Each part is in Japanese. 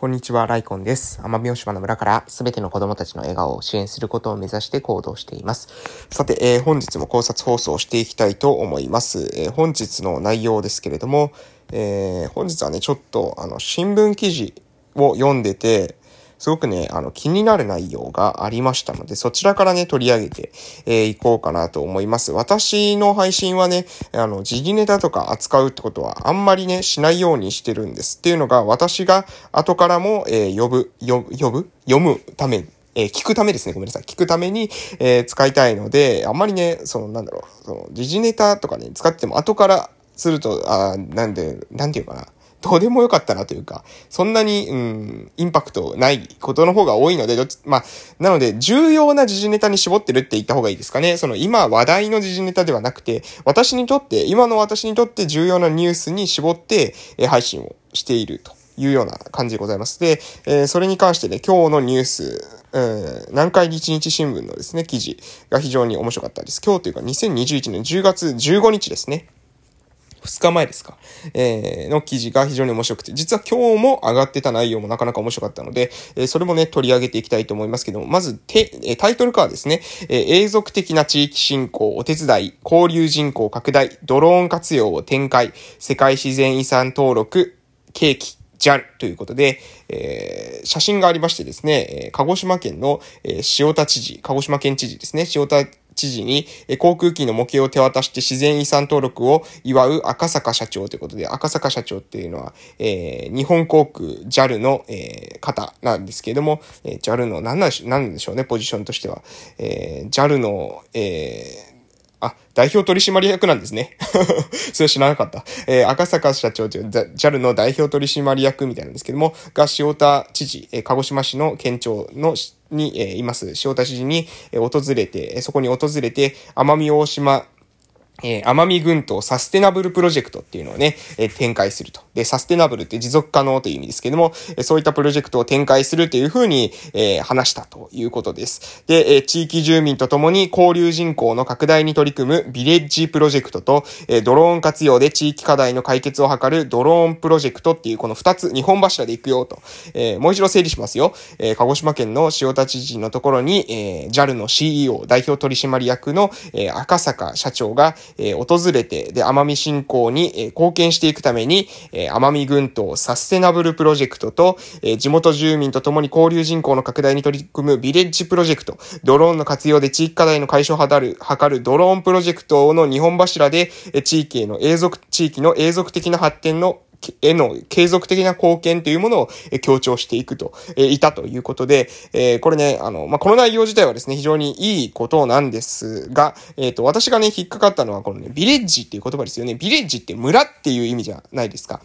こんにちは、ライコンです。奄美大島の村からすべての子供たちの笑顔を支援することを目指して行動しています。さて、えー、本日も考察放送をしていきたいと思います。えー、本日の内容ですけれども、えー、本日はね、ちょっとあの、新聞記事を読んでて、すごくね、あの、気になる内容がありましたので、そちらからね、取り上げて、えー、いこうかなと思います。私の配信はね、あの、時事ネタとか扱うってことはあんまりね、しないようにしてるんです。っていうのが、私が後からも、えー、呼ぶ、呼ぶ、呼ぶ？読むために、え、聞くためですね。ごめんなさい。聞くために、えー、使いたいので、あんまりね、その、なんだろう、その、時事ネタとかね、使っても後からすると、あなんで、なんていうかな。どうでもよかったなというか、そんなに、うん、インパクトないことの方が多いので、どっち、まあ、なので、重要な時事ネタに絞ってるって言った方がいいですかね。その、今話題の時事ネタではなくて、私にとって、今の私にとって重要なニュースに絞って、え配信をしているというような感じでございます。で、え、それに関してね、今日のニュース、うん、南海日日新聞のですね、記事が非常に面白かったです。今日というか2021年10月15日ですね。2日前ですか、えー、の記事が非常に面白くて、実は今日も上がってた内容もなかなか面白かったので、えー、それもね、取り上げていきたいと思いますけども、まず、て、えタイトルからですね、え、永続的な地域振興、お手伝い、交流人口拡大、ドローン活用を展開、世界自然遺産登録、契機、JAL ということで、えー、写真がありましてですねえ、鹿児島県の、えー、塩田知事、鹿児島県知事ですね、塩田知事に航空機の模型を手渡して自然遺産登録を祝う赤坂社長ということで、赤坂社長っていうのは、えー、日本航空 JAL の、えー、方なんですけれども、えー、JAL の何なんでしょうね、ポジションとしては。えー、JAL の、えー、代表取締役なんですね。それ知らなかった。えー、赤坂社長という JAL の代表取締役みたいなんですけども、が塩田知事、えー、鹿児島市の県庁のに、えー、います、塩田知事に、えー、訪れて、そこに訪れて、奄美大島えー、奄美群島サステナブルプロジェクトっていうのをね、えー、展開すると。で、サステナブルって持続可能という意味ですけども、えー、そういったプロジェクトを展開するというふうに、えー、話したということです。で、えー、地域住民とともに交流人口の拡大に取り組むビレッジプロジェクトと、えー、ドローン活用で地域課題の解決を図るドローンプロジェクトっていうこの二つ、日本柱で行くよと。えー、もう一度整理しますよ。えー、鹿児島県の塩田知事のところに、えー、JAL の CEO、代表取締役の、えー、赤坂社長が、えー、訪れて、で、奄美振興に、え貢献していくために、え奄美群島サステナブルプロジェクトと、え地元住民と共に交流人口の拡大に取り組むビレッジプロジェクト、ドローンの活用で地域課題の解消を図る、図るドローンプロジェクトの日本柱で、え地域への永続、地域の永続的な発展のへの継続的な貢献というものを強調していくと、えいたということで、えこれね、あの、まあ、この内容自体はですね、非常にいいことなんですが、えっ、と、私がね、引っかかったのはこのね、ビレッジっていう言葉ですよね。ビレッジって村っていう意味じゃないですか。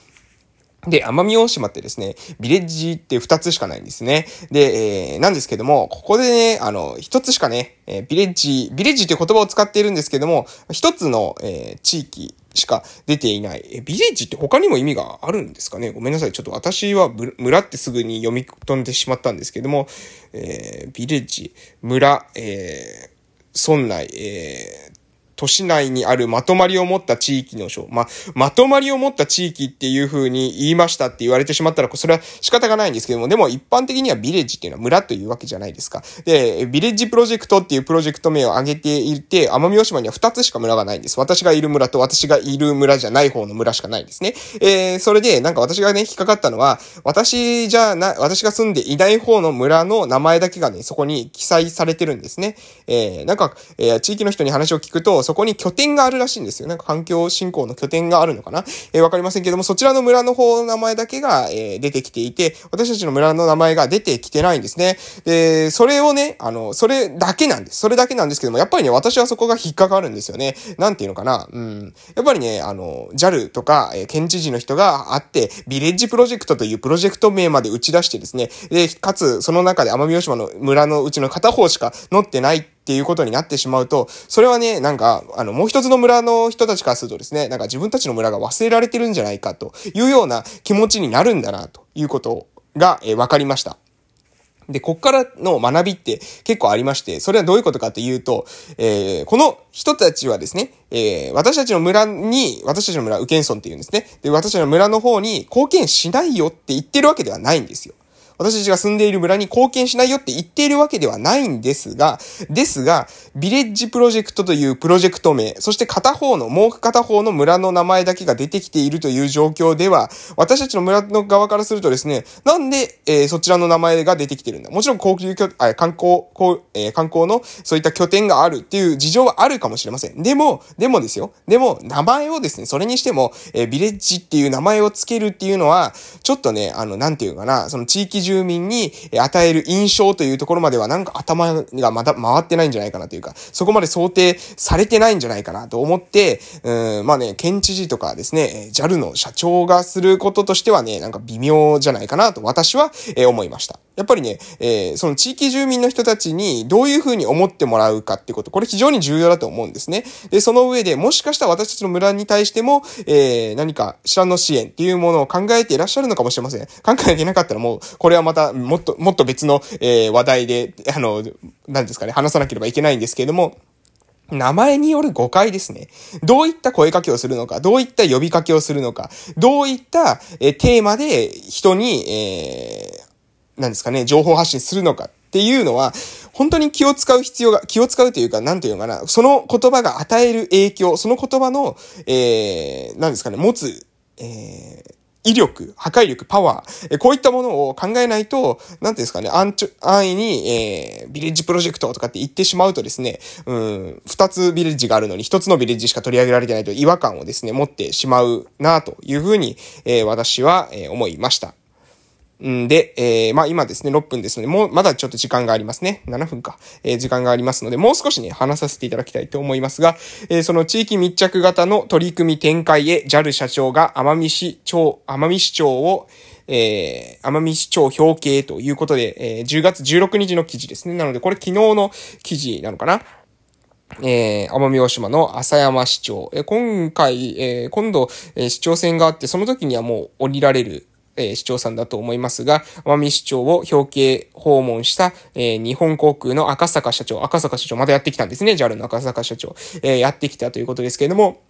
で、奄美大島ってですね、ビレッジって二つしかないんですね。で、えー、なんですけども、ここでね、あの、一つしかね、えー、ビレッジ、ビレッジって言葉を使っているんですけども、一つの、えー、地域しか出ていない。え、ビレッジって他にも意味があるんですかね？ごめんなさい。ちょっと私は村ってすぐに読み飛んでしまったんですけども、えー、ビレッジ、村、えー、村内、えー、都市内にあるまとまりを持った地域の章。ままとまりを持った地域っていう風に言いましたって言われてしまったら、それは仕方がないんですけども、でも一般的にはビレッジっていうのは村というわけじゃないですか。で、ビレッジプロジェクトっていうプロジェクト名を挙げていて、奄美大島には2つしか村がないんです。私がいる村と私がいる村じゃない方の村しかないんですね。えー、それで、なんか私がね、引っかかったのは、私じゃな、私が住んでいない方の村の名前だけがね、そこに記載されてるんですね。えー、なんか、えー、地域の人に話を聞くと、そそこに拠点があるらしいんですよ。なんか環境振興の拠点があるのかな？えー、わかりませんけども、そちらの村の方の名前だけが、えー、出てきていて、私たちの村の名前が出てきてないんですね。で、それをね、あの、それだけなんです。それだけなんですけども、やっぱりね、私はそこが引っかかるんですよね。なんていうのかな？うん。やっぱりね、あの、JAL とか、えー、県知事の人があって、ビレッジプロジェクトというプロジェクト名まで打ち出してですね、で、かつ、その中で奄美大島の村のうちの片方しか載ってないっていうことになってしまうと、それはね、なんか、あの、もう一つの村の人たちからするとですね、なんか自分たちの村が忘れられてるんじゃないかというような気持ちになるんだな、ということが、えー、分かりました。で、こっからの学びって結構ありまして、それはどういうことかというと、えー、この人たちはですね、えー、私たちの村に、私たちの村、ウケンソンって言うんですね。で、私たちの村の方に貢献しないよって言ってるわけではないんですよ。私たちが住んでいる村に貢献しないよって言っているわけではないんですが、ですが、ビレッジプロジェクトというプロジェクト名、そして片方の、もう片方の村の名前だけが出てきているという状況では、私たちの村の側からするとですね、なんで、えー、そちらの名前が出てきてるんだ？もちろん高級あ観光、こう、えー、観光のそういった拠点があるっていう事情はあるかもしれません。でも、でもですよ。でも、名前をですね、それにしても、えー、ビレッジっていう名前を付けるっていうのは、ちょっとね、あの、なんていうかな、その地域中住民に与える印象というところまではなんか頭がまだ回ってないんじゃないかなというか、そこまで想定されてないんじゃないかなと思って、うん、まあね、県知事とかですね、JAL の社長がすることとしてはね、なんか微妙じゃないかなと私は、え、思いました。やっぱりね、えー、その地域住民の人たちにどういうふうに思ってもらうかってこと、これ非常に重要だと思うんですね。で、その上で、もしかしたら私たちの村に対しても、えー、何か、知らんの支援っていうものを考えていらっしゃるのかもしれません。考えていなかったらもう、これはまた、もっと、もっと別の、えー、話題で、あの、何ですかね、話さなければいけないんですけれども、名前による誤解ですね。どういった声かけをするのか、どういった呼びかけをするのか、どういった、えテーマで人に、えー、何ですかね、情報発信するのかっていうのは、本当に気を使う必要が、気を使うというか、なんていうのかな、その言葉が与える影響、その言葉の、えー、何ですかね、持つ、えー、威力、破壊力、パワー、こういったものを考えないと、なんていうんですかね、安安易に、えー、ビレッジプロジェクトとかって言ってしまうとですね、うん、二つビレッジがあるのに一つのビレッジしか取り上げられてないと違和感をですね、持ってしまうなというふうに、えー、私は、えー、思いました。んで、えー、まあ今ですね、6分ですので、もう、まだちょっと時間がありますね。7分か。えー、時間がありますので、もう少しね、話させていただきたいと思いますが、えー、その地域密着型の取り組み展開へ、JAL 社長が奄美市長、奄美市長を、えー、奄美市長表敬ということで、えー、10月16日の記事ですね。なので、これ昨日の記事なのかなえー、奄美大島の浅山市長。えー、今回、えー、今度、えー、市長選があって、その時にはもう降りられるえ、市長さんだと思いますが、奄美市長を表敬訪問した、え、日本航空の赤坂社長、赤坂社長またやってきたんですね、JAL の赤坂社長、え、やってきたということですけれども、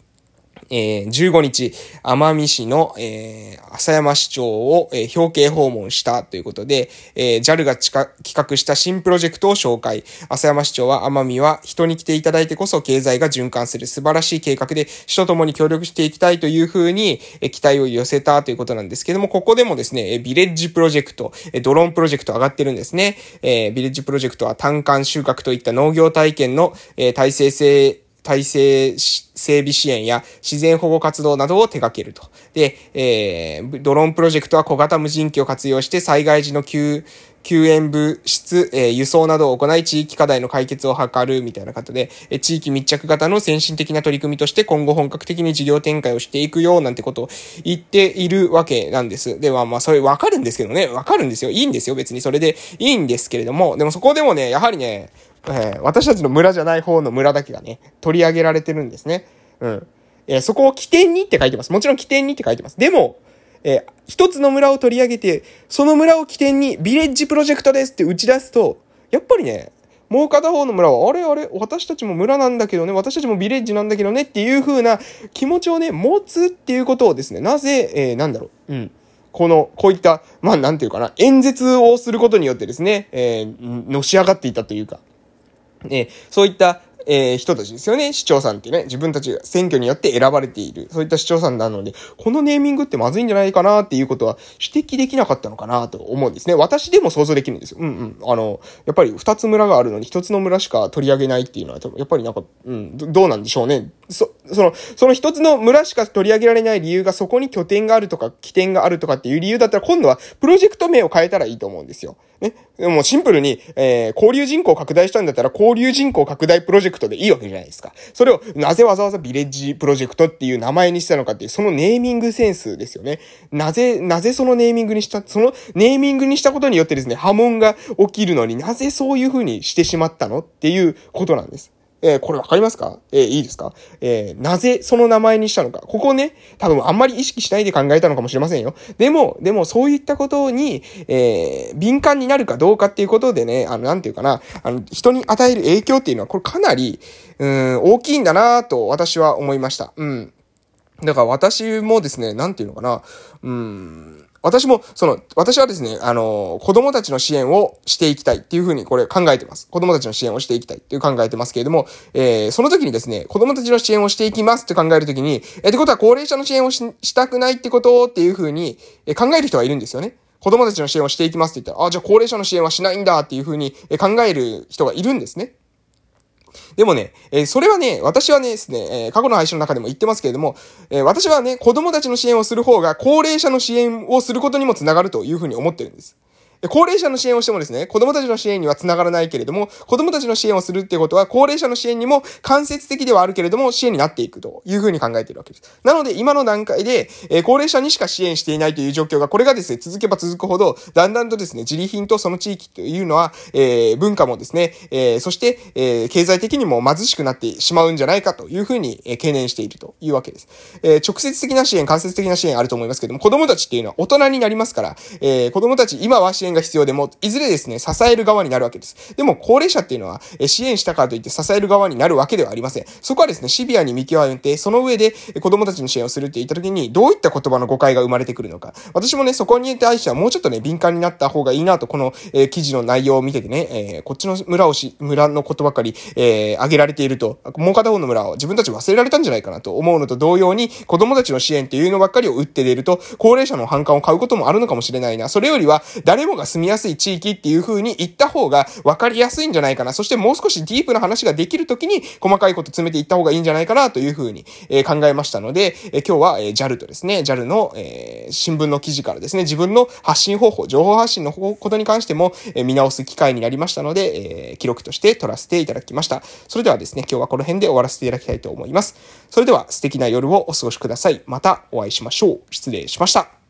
えー、15日、奄美市の、えー、浅山市長を、えー、表敬訪問したということで、えー、JAL が企画した新プロジェクトを紹介。浅山市長は奄美は人に来ていただいてこそ経済が循環する素晴らしい計画で、市と共に協力していきたいというふうに、えー、期待を寄せたということなんですけども、ここでもですね、ビレッジプロジェクト、ドローンプロジェクト上がってるんですね。えー、ビレッジプロジェクトは単管収穫といった農業体験の、えー、体制性体制整備支援や自然保護活動などを手掛けると。で、えー、ドローンプロジェクトは小型無人機を活用して災害時の救、救援物質、えー、輸送などを行い地域課題の解決を図るみたいな方で、えー、地域密着型の先進的な取り組みとして今後本格的に事業展開をしていくよなんてことを言っているわけなんです。では、まあ、それわかるんですけどね、わかるんですよ。いいんですよ。別にそれでいいんですけれども、でもそこでもね、やはりね、えー、私たちの村じゃない方の村だけがね、取り上げられてるんですね。うん。えー、そこを起点にって書いてます。もちろん起点にって書いてます。でも、えー、一つの村を取り上げて、その村を起点にビレッジプロジェクトですって打ち出すと、やっぱりね、もう片方の村は、あれあれ、私たちも村なんだけどね、私たちもビレッジなんだけどねっていう風な気持ちをね、持つっていうことをですね、なぜ、えー、なんだろう、うん。この、こういった、まあ、なんていうかな、演説をすることによってですね、えー、のし上がっていたというか、えそういったえー、人たちですよね。市長さんってね、自分たちが選挙によって選ばれている、そういった市長さんなので、このネーミングってまずいんじゃないかなっていうことは指摘できなかったのかなと思うんですね。私でも想像できるんですよ。うんうん。あの、やっぱり二つ村があるのに一つの村しか取り上げないっていうのは、やっぱりなんか、うん、どうなんでしょうね。そ、その、その一つの村しか取り上げられない理由がそこに拠点があるとか、起点があるとかっていう理由だったら、今度はプロジェクト名を変えたらいいと思うんですよ。ね。でもシンプルに、えー、交流人口拡大したんだったら、交流人口拡大プロジェクトでいいわけじゃないですか。それを、なぜわざわざビレッジプロジェクトっていう名前にしたのかっていう、そのネーミングセンスですよね。なぜ、なぜそのネーミングにした、そのネーミングにしたことによってですね、波紋が起きるのになぜそういう風にしてしまったのっていうことなんです。えー、これわかりますか？えー、いいですか？えー、なぜその名前にしたのか？ここね、多分あんまり意識しないで考えたのかもしれませんよ。でも、でもそういったことに、え、敏感になるかどうかっていうことでね、あの、なんていうかな、あの、人に与える影響っていうのは、これかなり、うん、大きいんだなと私は思いました。うん。だから私もですね、なんていうのかな、うん、私も、その、私はですね、あの、子供たちの支援をしていきたいっていうふうにこれ考えてます。子供たちの支援をしていきたいっていう考えてますけれども、えー、その時にですね、子供たちの支援をしていきますって考えるときに、えー、ってことは高齢者の支援をしたくないってことっていうふうに、え考える人がいるんですよね。子供たちの支援をしていきますって言ったら、あ、じゃあ高齢者の支援はしないんだっていうふうに考える人がいるんですね。でもね、えー、それはね、私はねですね、えー、過去の配信の中でも言ってますけれども、えー、私はね、子供たちの支援をする方が高齢者の支援をすることにもつながるというふうに思ってるんです。で高齢者の支援をしてもですね、子供たちの支援には繋がらないけれども、子供たちの支援をするっていうことは、高齢者の支援にも間接的ではあるけれども、支援になっていくというふうに考えているわけです。なので、今の段階で、え、高齢者にしか支援していないという状況が、これがですね、続けば続くほど、だんだんとですね、自利品とその地域というのは、えー、文化もですね、えー、そして、えー、経済的にも貧しくなってしまうんじゃないかというふうに、え、懸念しているというわけです。え、直接的な支援、間接的な支援あると思いますけども、子供たちっていうのは大人になりますから、え、子供たち、今は支援が必要でも、いずれですね、支える側になるわけです。でも、高齢者っていうのは、え支援したからといって支える側になるわけではありません。そこはですね、シビアに見極めて、その上で子供たちの支援をするって言った時に、どういった言葉の誤解が生まれてくるのか。私もね、そこに対してはもうちょっとね、敏感になった方がいいなと、この、えー、記事の内容を見ててね、えー、こっちの村をし、村のことばかり、えー、挙げられていると、もう片方の村を自分たち忘れられたんじゃないかなと思うのと同様に、子供たちの支援っていうのばっかりを打って出ると、高齢者の反感を買うこともあるのかもしれないな。それよりは、誰もが住みやすい地域っていう風に言った方が分かりやすいんじゃないかな。そしてもう少しディープな話ができるときに細かいこと詰めていった方がいいんじゃないかなというふうに、えー、考えましたので、えー、今日は、えー、JAL とですね、JAL の、えー、新聞の記事からですね、自分の発信方法、情報発信のことに関しても、えー、見直す機会になりましたので、えー、記録として取らせていただきました。それではですね、今日はこの辺で終わらせていただきたいと思います。それでは素敵な夜をお過ごしください。またお会いしましょう。失礼しました。